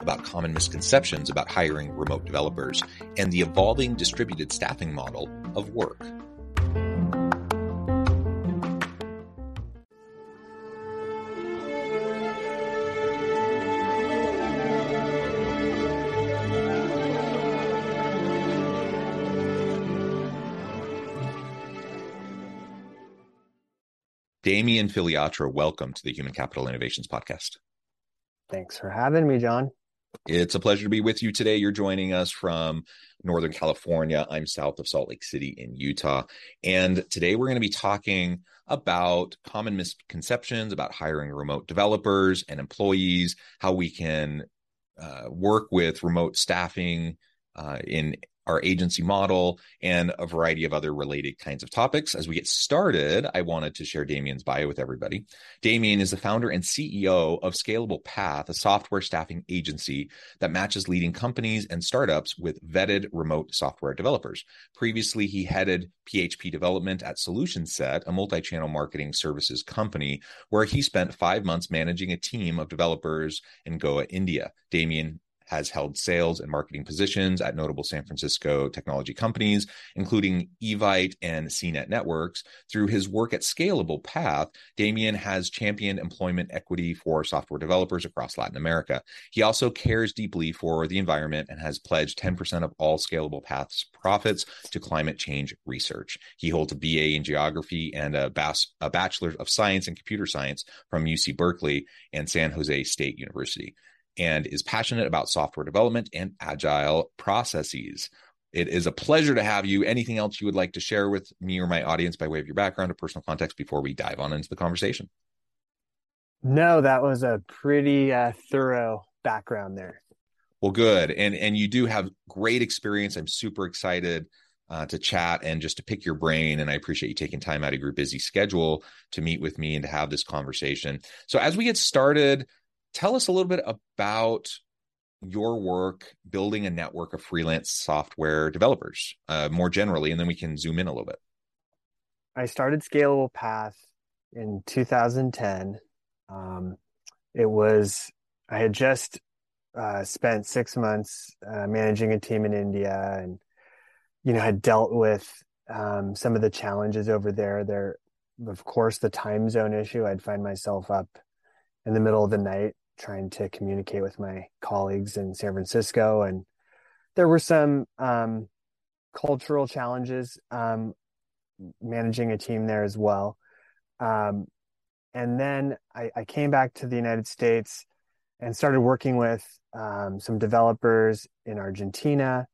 about common misconceptions about hiring remote developers and the evolving distributed staffing model of work. Damien Filiatrault, welcome to the Human Capital Innovations Podcast. Thanks for having me, John. It's a pleasure to be with you today. You're joining us from Northern California. I'm south of Salt Lake City in Utah. And today we're going to be talking about common misconceptions about hiring remote developers and employees, how we can uh, work with remote staffing uh, in our agency model, and a variety of other related kinds of topics. As we get started, I wanted to share Damien's bio with everybody. Damien is the founder and CEO of Scalable Path, a software staffing agency that matches leading companies and startups with vetted remote software developers. Previously, he headed PHP development at SolutionSet, a multi channel marketing services company, where he spent five months managing a team of developers in Goa, India. Damien has held sales and marketing positions at notable San Francisco technology companies, including Evite and CNET Networks. Through his work at Scalable Path, Damien has championed employment equity for software developers across Latin America. He also cares deeply for the environment and has pledged 10% of all Scalable Path's profits to climate change research. He holds a BA in geography and a, bas- a Bachelor of Science in Computer Science from UC Berkeley and San Jose State University and is passionate about software development and agile processes. It is a pleasure to have you. Anything else you would like to share with me or my audience by way of your background or personal context before we dive on into the conversation? No, that was a pretty uh, thorough background there. Well, good, and and you do have great experience. I'm super excited uh, to chat and just to pick your brain. And I appreciate you taking time out of your busy schedule to meet with me and to have this conversation. So as we get started, tell us a little bit about your work building a network of freelance software developers uh, more generally, and then we can zoom in a little bit. I started Scalable Path in 2010. Um, it was, I had just uh, spent six months uh, managing a team in India and, you know, had dealt with um, some of the challenges over there. There, of course, the time zone issue. I'd find myself up in the middle of the night trying to communicate with my colleagues in San Francisco. And there were some um, cultural challenges um, managing a team there as well. Um, and then I, I, came back to the United States and started working with um, some developers in Argentina.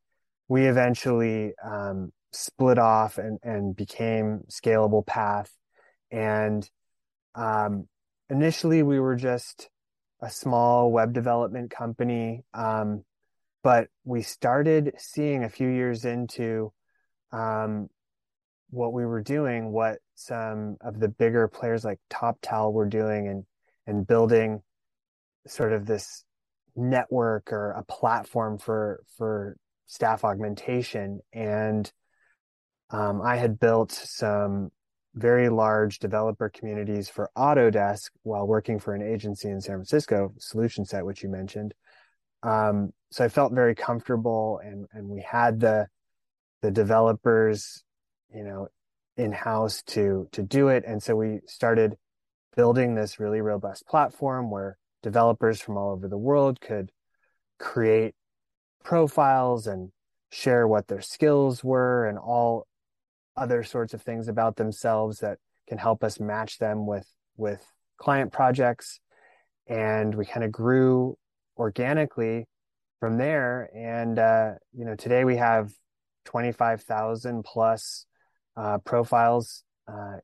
We eventually um, split off and, and became Scalable Path. And um, initially, we were just a small web development company. Um, but we started seeing a few years into um, what we were doing, what some of the bigger players like TopTal were doing, and and building sort of this network or a platform for for staff augmentation. And um, I had built some very large developer communities for Autodesk while working for an agency in San Francisco, SolutionSet, which you mentioned. Um, so I felt very comfortable, and and we had the the developers, you know, in house to to do it. And so we started building this really robust platform where developers from all over the world could create profiles and share what their skills were and all other sorts of things about themselves that can help us match them with with client projects. And we kind of grew organically from there. And uh, you know today we have 25,000 plus uh, profiles uh,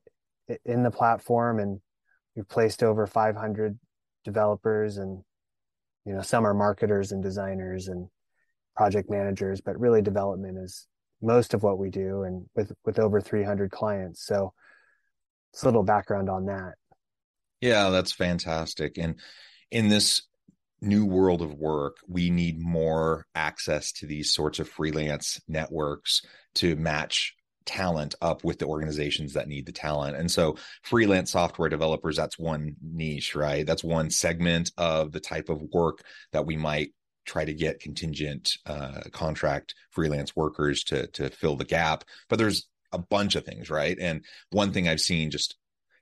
in the platform. And we've placed over 500 developers and you know some are marketers and designers and project managers but really development is most of what we do and with with over 300 clients so it's a little background on that yeah that's fantastic and in this new world of work we need more access to these sorts of freelance networks to match talent up with the organizations that need the talent. And so freelance software developers, that's one niche, right? That's one segment of the type of work that we might try to get contingent uh, contract freelance workers to to fill the gap. But there's a bunch of things, right? And one thing I've seen just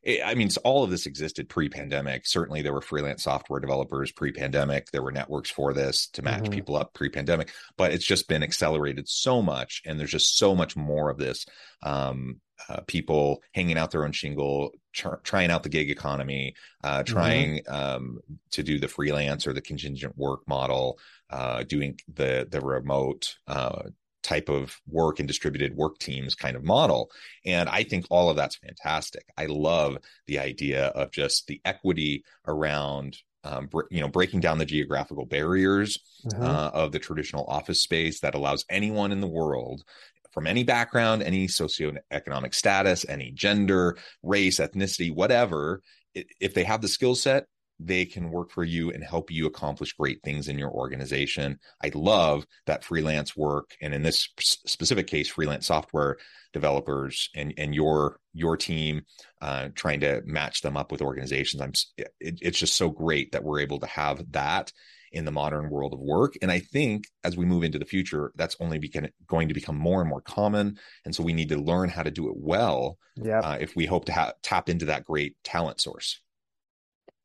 I mean, all of this existed pre-pandemic. Certainly, there were freelance software developers pre-pandemic. There were networks for this to match mm-hmm. people up pre-pandemic, but it's just been accelerated so much, and there's just so much more of this. Um, uh, people hanging out their own shingle, tr- trying out the gig economy, uh, mm-hmm. trying mm-hmm. um, to do the freelance or the contingent work model, uh, doing the the remote uh, type of work and distributed work teams kind of model. And I think all of that's fantastic. I love the idea of just the equity around um, you know, breaking down the geographical barriers mm-hmm. uh, of the traditional office space that allows anyone in the world from any background, any socioeconomic status, any gender, race, ethnicity, whatever, if they have the skill set they can work for you and help you accomplish great things in your organization. I love that freelance work, and in this specific case, freelance software developers and and your your team uh, trying to match them up with organizations. I'm it, it's just so great that we're able to have that in the modern world of work. And I think as we move into the future, that's only become, going to become more and more common. And so we need to learn how to do it well yep. uh, if we hope to ha- tap into that great talent source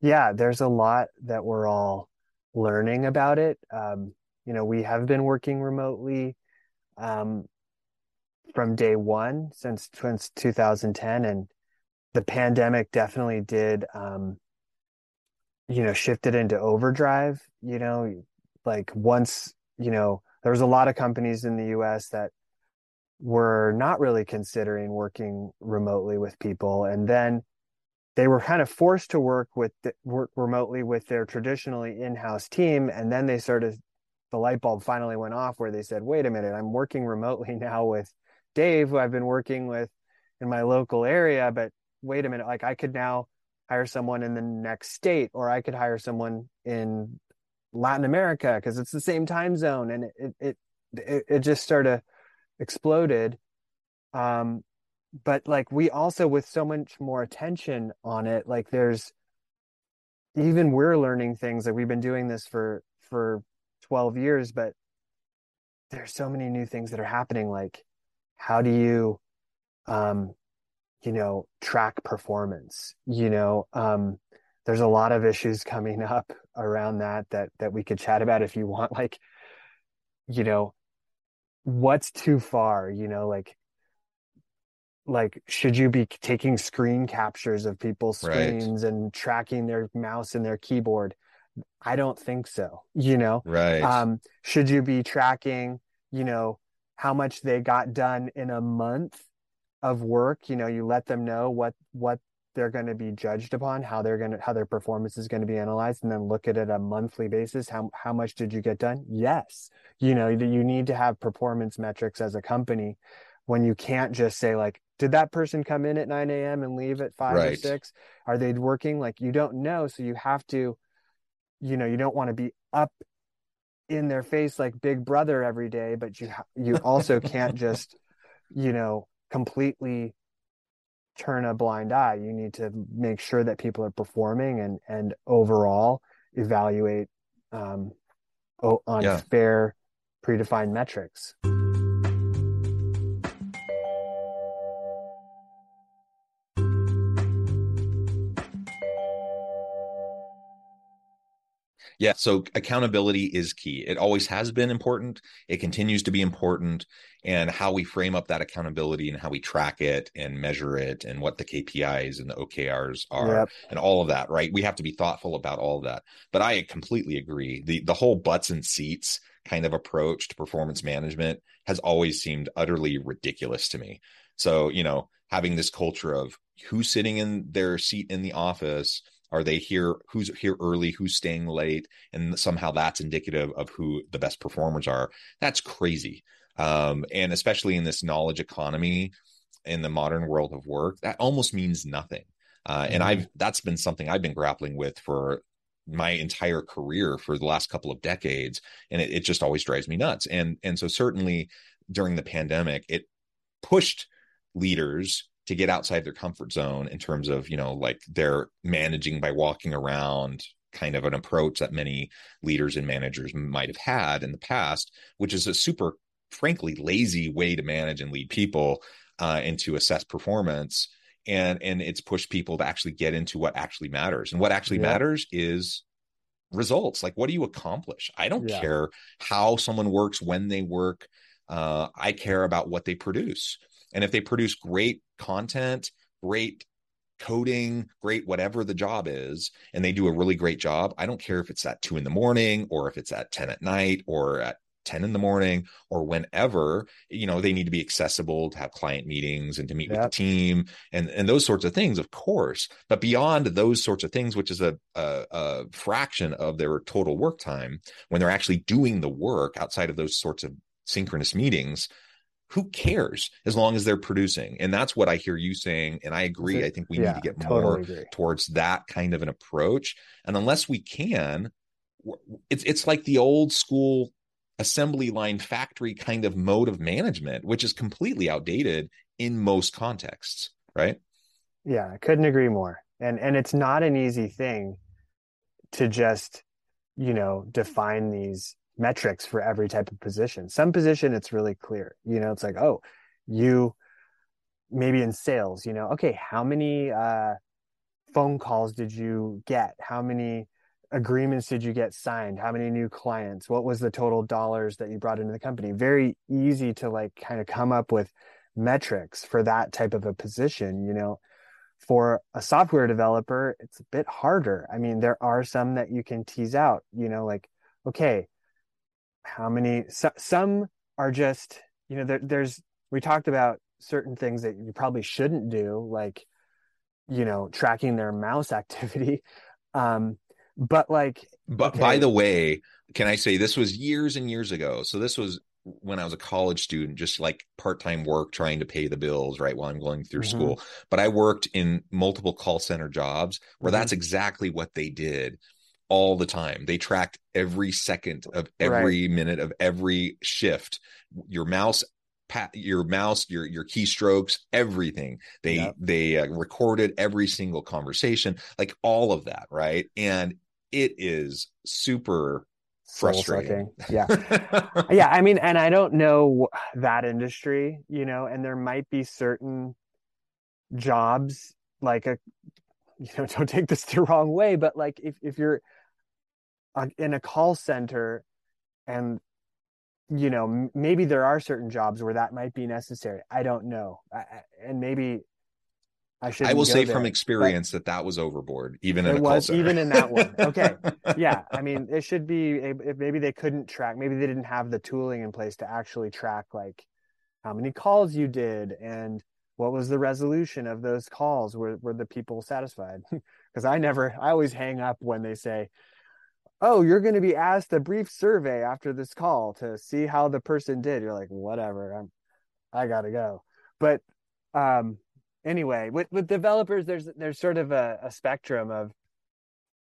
yeah, there's a lot that we're all learning about it. Um, you know, we have been working remotely um, from day one since since 2010, and the pandemic definitely did, um, you know, shifted into overdrive. You know, like once you know, there was a lot of companies in the U.S. that were not really considering working remotely with people, and then they were kind of forced to work with work remotely with their traditionally in-house team and then they started the light bulb finally went off where they said wait a minute i'm working remotely now with dave who i've been working with in my local area but wait a minute like i could now hire someone in the next state or i could hire someone in latin america because it's the same time zone and it it it, it just sort of exploded. Um but like we also with so much more attention on it like there's even we're learning things like we've been doing this for for 12 years but there's so many new things that are happening like how do you um you know track performance you know um there's a lot of issues coming up around that that that we could chat about if you want like you know what's too far you know like like should you be taking screen captures of people's screens right. and tracking their mouse and their keyboard? I don't think so you know? Right. Um should you be tracking you know how much they got done in a month of work you know you let them know what what they're going to be judged upon how they're going to how their performance is going to be analyzed and then look at it a monthly basis. How how much did you get done? Yes. You know you need to have performance metrics as a company when you can't just say like did that person come in at 9 a.m and leave at 5 right. or 6 are they working? Like you don't know so you have to you know you don't want to be up in their face like big brother every day but you you also can't just you know completely turn a blind eye you need to make sure that people are performing and and overall evaluate um on yeah. fair predefined metrics Yeah. So accountability is key. It always has been important. It continues to be important. And how we frame up that accountability and how we track it and measure it and what the KPIs and the OKRs are yep. and all of that, right? We have to be thoughtful about all of that. But I completely agree. The the whole butts and seats kind of approach to performance management has always seemed utterly ridiculous to me. So, you know, having this culture of who's sitting in their seat in the office are they here who's here early who's staying late and somehow that's indicative of who the best performers are? That's crazy. Um, and especially in this knowledge economy in the modern world of work that almost means nothing. Uh, and mm-hmm. i've that's been something i've been grappling with for my entire career for the last couple of decades and it, it just always drives me nuts. And and so certainly during the pandemic it pushed leaders to get outside their comfort zone in terms of you know like they're managing by walking around kind of an approach that many leaders and managers might have had in the past which is a super frankly lazy way to manage and lead people uh, and to assess performance. And and it's pushed people to actually get into what actually matters. And what actually yeah. matters is results. Like what do you accomplish? I don't yeah. care how someone works when they work. Uh, i care about what they produce and if they produce great content, great coding, great whatever the job is, and they do a really great job, I don't care if it's at two in the morning or if it's at 10 at night or at 10 in the morning or whenever you know they need to be accessible to have client meetings and to meet with the team and and those sorts of things of course. But beyond those sorts of things which is a, a, a fraction of their total work time when they're actually doing the work outside of those sorts of synchronous meetings who cares as long as they're producing? And that's what i hear you saying and i agree. I think we yeah, need to get totally more agree. towards that kind of an approach. And unless we can it's it's like the old school assembly line factory kind of mode of management which is completely outdated in most contexts right? Yeah i couldn't agree more. And and it's not an easy thing to just you know define these metrics for every type of position. Some position it's really clear. You know, it's like, oh, you maybe in sales, you know, okay, how many uh phone calls did you get? How many agreements did you get signed? How many new clients? What was the total dollars that you brought into the company? Very easy to like kind of come up with metrics for that type of a position, you know. For a software developer, it's a bit harder. I mean, there are some that you can tease out, you know, like, okay, how many so, some are just you know there, there's we talked about certain things that you probably shouldn't do like you know tracking their mouse activity um but like but okay. by the way can i say this was years and years ago so this was when i was a college student just like part-time work trying to pay the bills right while i'm going through mm-hmm. school but i worked in multiple call center jobs where mm-hmm. that's exactly what they did all the time. They tracked every second of every right. minute of every shift. Your mouse pat your mouse your your keystrokes everything they yep. they uh, recorded every single conversation like all of that right and it is super frustrating yeah yeah i mean and i don't know that industry you know and there might be certain jobs like a you know don't take this the wrong way but like if, if you're in a call center and you know maybe there are certain jobs where that might be necessary. I don't know. I, and maybe i should i will say there. from experience that that was overboard even in a was even in that one. Okay. Yeah. I mean it should be if maybe they couldn't track maybe they didn't have the tooling in place to actually track like how many calls you did and what was the resolution of those calls. Were, were the people satisfied? Because i never i always hang up when they say oh, you're going to be asked a brief survey after this call to see how the person did. You're like, whatever, I'm, I gotta go. But um, anyway, with with developers, there's there's sort of a, a spectrum of,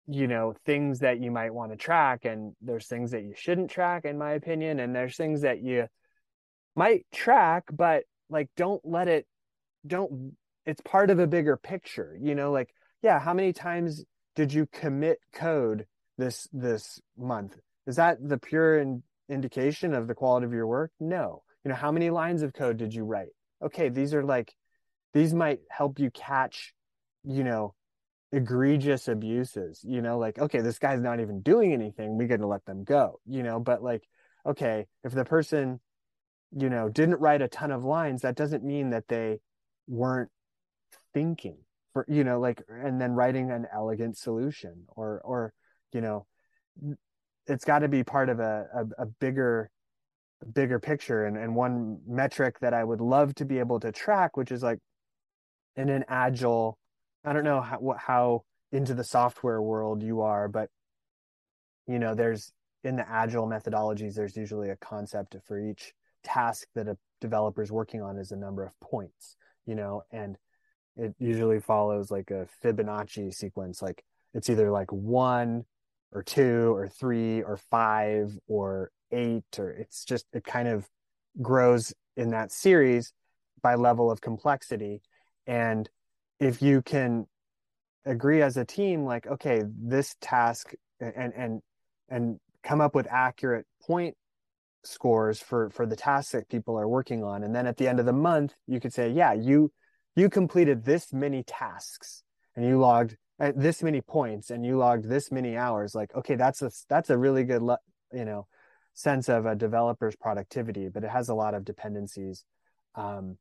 you know, things that you might want to track, and there's things that you shouldn't track, in my opinion, and there's things that you might track, but like don't let it, don't. It's part of a bigger picture, you know. Like, yeah, how many times did you commit code this this month. Is that the pure in, indication of the quality of your work? No. You know how many lines of code did you write? Okay these are like these might help you catch you know egregious abuses you know like okay this guy's not even doing anything. We got to let them go you know? But like okay if the person you know didn't write a ton of lines that doesn't mean that they weren't thinking for you know like and then writing an elegant solution or or you know it's got to be part of a, a, a bigger bigger picture and, and one metric that i would love to be able to track which is like in an agile I don't know how, how into the software world you are, but you know, there's in the agile methodologies, there's usually a concept for each task that a developer is working on is a number of points, you know, and it usually follows like a Fibonacci sequence. Like it's either like one or two or three or five or eight, or it's just, it kind of grows in that series by level of complexity. And if you can agree as a team like okay this task and and and come up with accurate point scores for for the tasks that people are working on and then at the end of the month you could say yeah you you completed this many tasks and you logged uh, this many points and you logged this many hours like okay that's a that's a really good you know sense of a developer's productivity but it has a lot of dependencies um,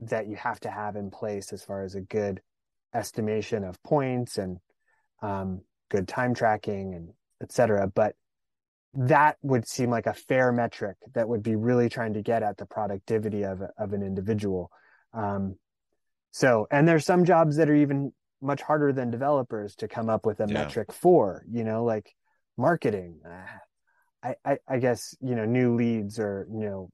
that you have to have in place as far as a good estimation of points and um, good time tracking and etc. But that would seem like a fair metric that would be really trying to get at the productivity of of an individual. Um, so, and there's some jobs that are even much harder than developers to come up with a yeah. metric for. You know, like marketing. I, I, I guess you know new leads or you know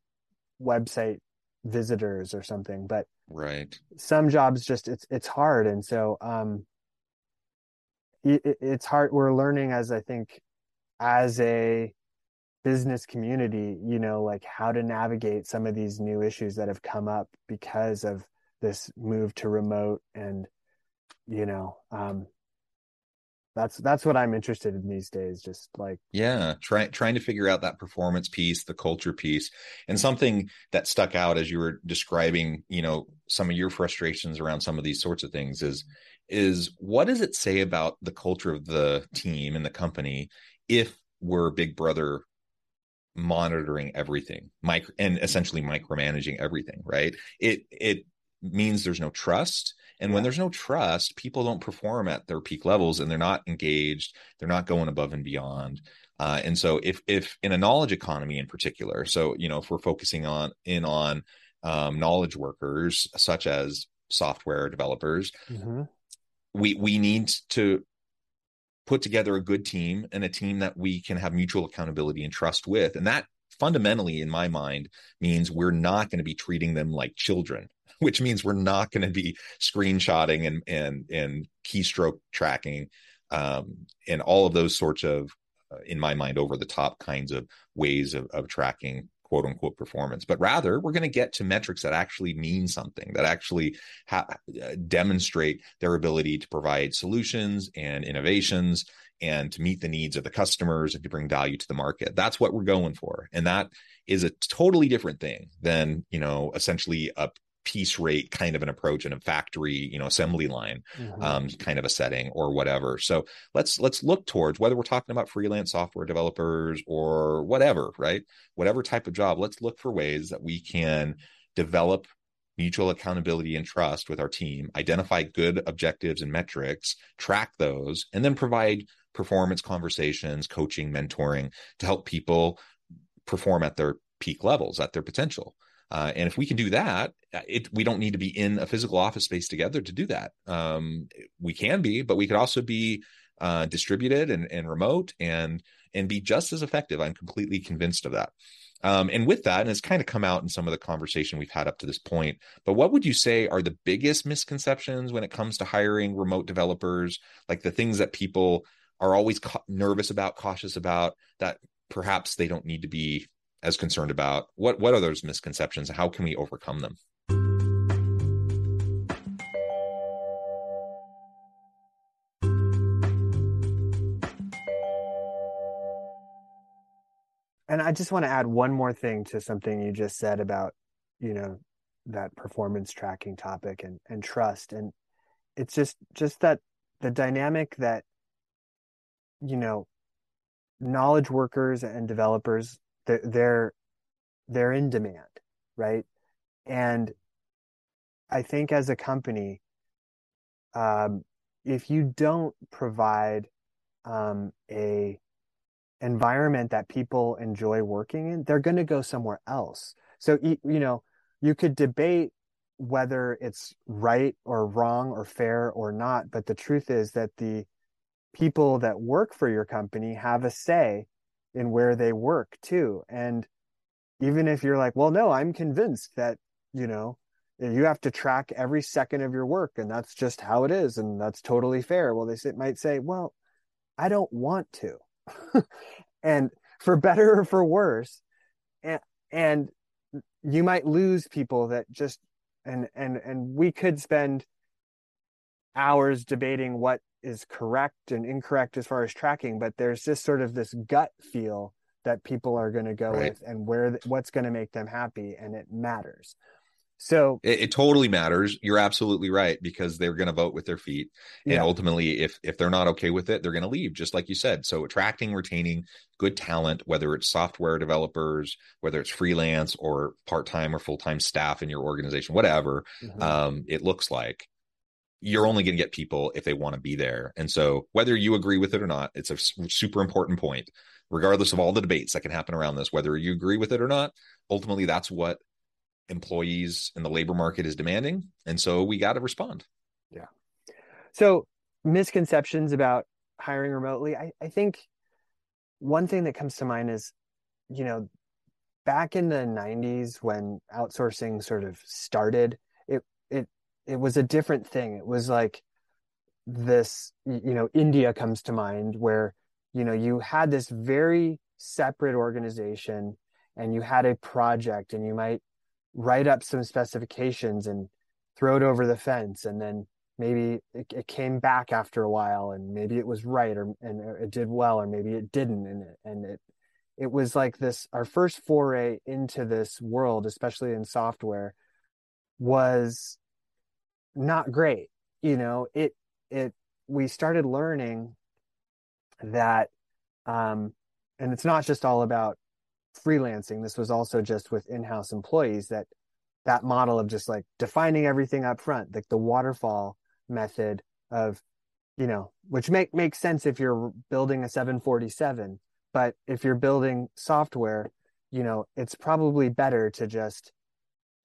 website visitors or something but right some jobs just it's it's hard and so um it, it's hard we're learning as i think as a business community you know like how to navigate some of these new issues that have come up because of this move to remote and you know um that's that's what i'm interested in these days just like yeah trying trying to figure out that performance piece the culture piece and something that stuck out as you were describing you know some of your frustrations around some of these sorts of things is is what does it say about the culture of the team and the company if we're big brother monitoring everything micro and essentially micromanaging everything right? It it means there's no trust and when there's no trust, people don't perform at their peak levels and they're not engaged, they're not going above and beyond. Uh, and so if if in a knowledge economy in particular, so you know, if we're focusing on in on um, knowledge workers such as software developers, mm-hmm. we we need to put together a good team and a team that we can have mutual accountability and trust with. And that fundamentally, in my mind, means we're not going to be treating them like children which means we're not going to be screenshotting and and and keystroke tracking um, and all of those sorts of, uh, in my mind, over the top kinds of ways of, of tracking quote unquote performance, but rather we're going to get to metrics that actually mean something, that actually ha- uh, demonstrate their ability to provide solutions and innovations and to meet the needs of the customers and to bring value to the market. That's what we're going for. And that is a totally different thing than, you know, essentially a piece rate kind of an approach in a factory you know assembly line mm-hmm. um, kind of a setting or whatever so let's let's look towards whether we're talking about freelance software developers or whatever right whatever type of job let's look for ways that we can develop mutual accountability and trust with our team identify good objectives and metrics track those and then provide performance conversations coaching mentoring to help people perform at their peak levels at their potential uh, and if we can do that, it, we don't need to be in a physical office space together to do that. Um, we can be, but we could also be uh, distributed and, and remote and and be just as effective. I'm completely convinced of that. Um, and with that, and it's kind of come out in some of the conversation we've had up to this point, but what would you say are the biggest misconceptions when it comes to hiring remote developers? Like the things that people are always ca- nervous about, cautious about, that perhaps they don't need to be as concerned about? What what are those misconceptions how can we overcome them? And I just want to add one more thing to something you just said about, you know, that performance tracking topic and and trust and it's just just that the dynamic that you know knowledge workers and developers they're they're, they're in demand right? And i think as a company um, if you don't provide um, a environment that people enjoy working in they're going to go somewhere else. So you know you could debate whether it's right or wrong or fair or not but the truth is that the people that work for your company have a say in where they work too. And even if you're like, well, no, I'm convinced that, you know, you have to track every second of your work and that's just how it is and that's totally fair. Well, they might say, well, I don't want to. and for better or for worse, and, and you might lose people that just and and and we could spend hours debating what is correct and incorrect as far as tracking, but there's just sort of this gut feel that people are going to go right. with and where what's going to make them happy, and it matters. So it, it, totally matters. You're absolutely right because they're going to vote with their feet, and yeah. ultimately, if if they're not okay with it, they're going to leave. Just like you said. So attracting, retaining good talent, whether it's software developers, whether it's freelance or part time or full time staff in your organization, whatever mm-hmm. um, it looks like you're only going to get people if they want to be there. And so, whether you agree with it or not, it's a super important point, regardless of all the debates that can happen around this, whether you agree with it or not. Ultimately, that's what employees in the labor market is demanding. And so, we got to respond. Yeah. So, misconceptions about hiring remotely. I, I think one thing that comes to mind is, you know, back in the 90s when outsourcing sort of started, it, it was a different thing. It was like this, you know, India comes to mind where, you know, you had this very separate organization and you had a project and you might write up some specifications and throw it over the fence and then maybe it, it, came back after a while and maybe it was right or and it did well or maybe it didn't and it, and it it was like this our first foray into this world especially in software was not great you know it it we started learning that um and it's not just all about freelancing. This was also just with in-house employees that that model of just like defining everything up front like the waterfall method of you know which make makes sense if you're building a 747 but if you're building software you know it's probably better to just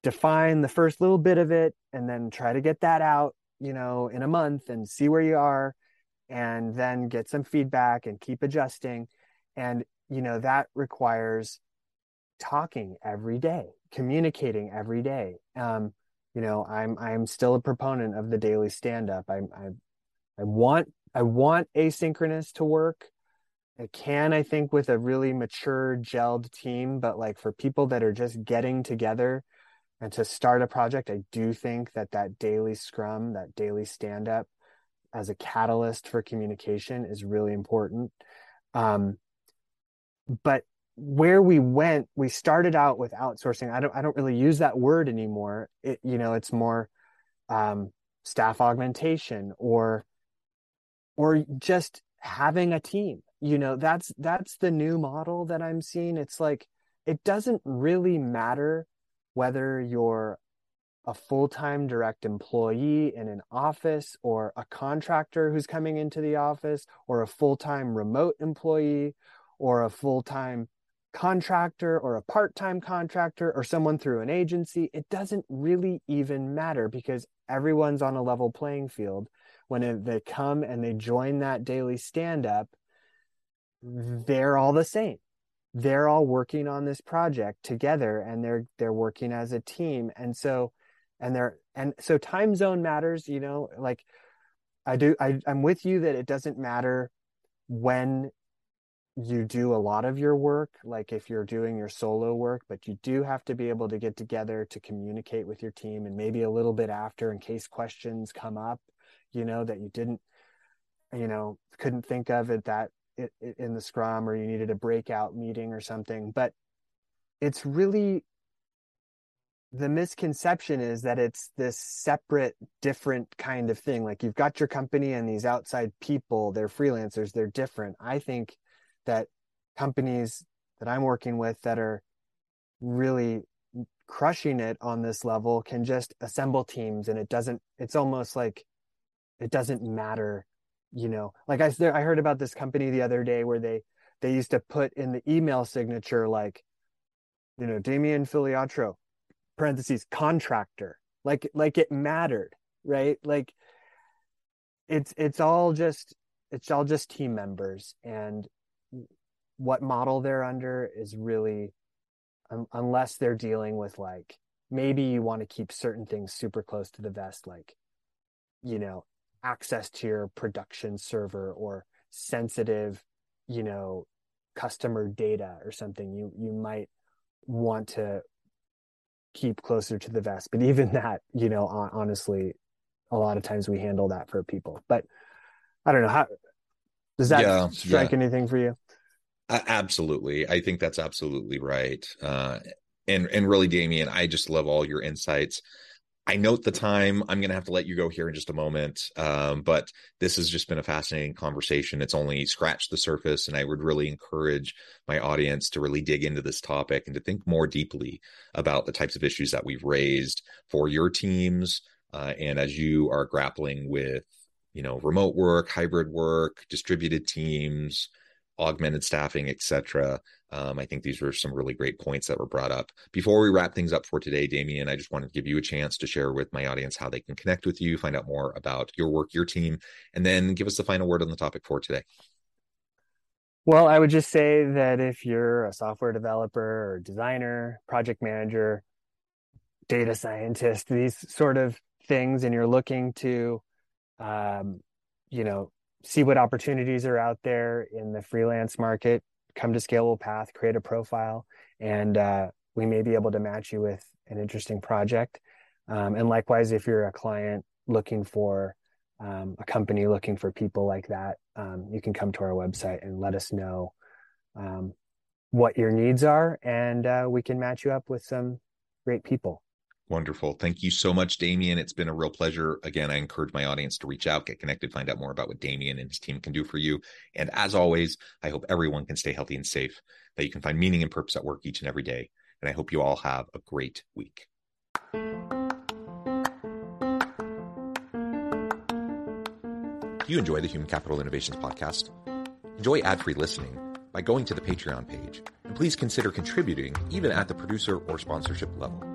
define the first little bit of it and then try to get that out you know in a month and see where you are and then get some feedback and keep adjusting. And you know that requires talking every day communicating every day. Um you know i'm i'm still a proponent of the daily stand up i i i want i want asynchronous to work. It can i think with a really mature gelled team but like for people that are just getting together and to start a project i do think that that daily scrum that daily stand up as a catalyst for communication is really important. Um, but where we went we started out with outsourcing. I don't i don't really use that word anymore. It you know it's more um, staff augmentation or or just having a team. You know that's that's the new model that i'm seeing. It's like it doesn't really matter whether you're a full-time direct employee in an office or a contractor who's coming into the office or a full-time remote employee or a full-time contractor or a part-time contractor or someone through an agency it doesn't really even matter because everyone's on a level playing field. When they come and they join that daily stand up they're all the same they're all working on this project together and they're they're working as a team. And so and they're and so time zone matters you know like i do I, i'm with you that it doesn't matter when you do a lot of your work like if you're doing your solo work but you do have to be able to get together to communicate with your team and maybe a little bit after in case questions come up you know that you didn't you know couldn't think of in the scrum or you needed a breakout meeting or something but it's really the misconception is that it's this separate different kind of thing. Like you've got your company and these outside people they're freelancers they're different. I think that companies that i'm working with that are really crushing it on this level can just assemble teams and it doesn't it's almost like it doesn't matter you know like i i heard about this company the other day where they they used to put in the email signature like you know damien Filiatrault parentheses contractor. Like like it mattered right? Like it's it's all just it's all just team members. And what model they're under is really um, unless they're dealing with like maybe you want to keep certain things super close to the vest like you know access to your production server or sensitive you know customer data or something you you might want to keep closer to the vest. But even that you know honestly a lot of times we handle that for people. But i don't know how does that yeah, strike yeah. anything for you? Absolutely. I think that's absolutely right. Uh and and really damien i just love all your insights I note the time. I'm going to have to let you go here in just a moment. Um, but this has just been a fascinating conversation. It's only scratched the surface. And I would really encourage my audience to really dig into this topic and to think more deeply about the types of issues that we've raised for your teams. Uh, and as you are grappling with, you know, remote work, hybrid work, distributed teams, augmented staffing, etc. Um, I think these were some really great points that were brought up. Before we wrap things up for today, Damien, I just wanted to give you a chance to share with my audience how they can connect with you, find out more about your work, your team, and then give us the final word on the topic for today. Well, I would just say that if you're a software developer or designer, project manager, data scientist, these sort of things, and you're looking to, um, you know, see what opportunities are out there in the freelance market, come to Scalable Path, create a profile, and uh, we may be able to match you with an interesting project. Um, and likewise, if you're a client looking for um, a company looking for people like that, um, you can come to our website and let us know um, what your needs are, and uh, we can match you up with some great people. Wonderful. Thank you so much, Damien. It's been a real pleasure. Again, I encourage my audience to reach out, get connected, find out more about what Damien and his team can do for you. And as always, I hope everyone can stay healthy and safe, that you can find meaning and purpose at work each and every day. And I hope you all have a great week. Do you enjoy the Human Capital Innovations podcast? Enjoy ad free listening by going to the Patreon page. And please consider contributing even at the producer or sponsorship level.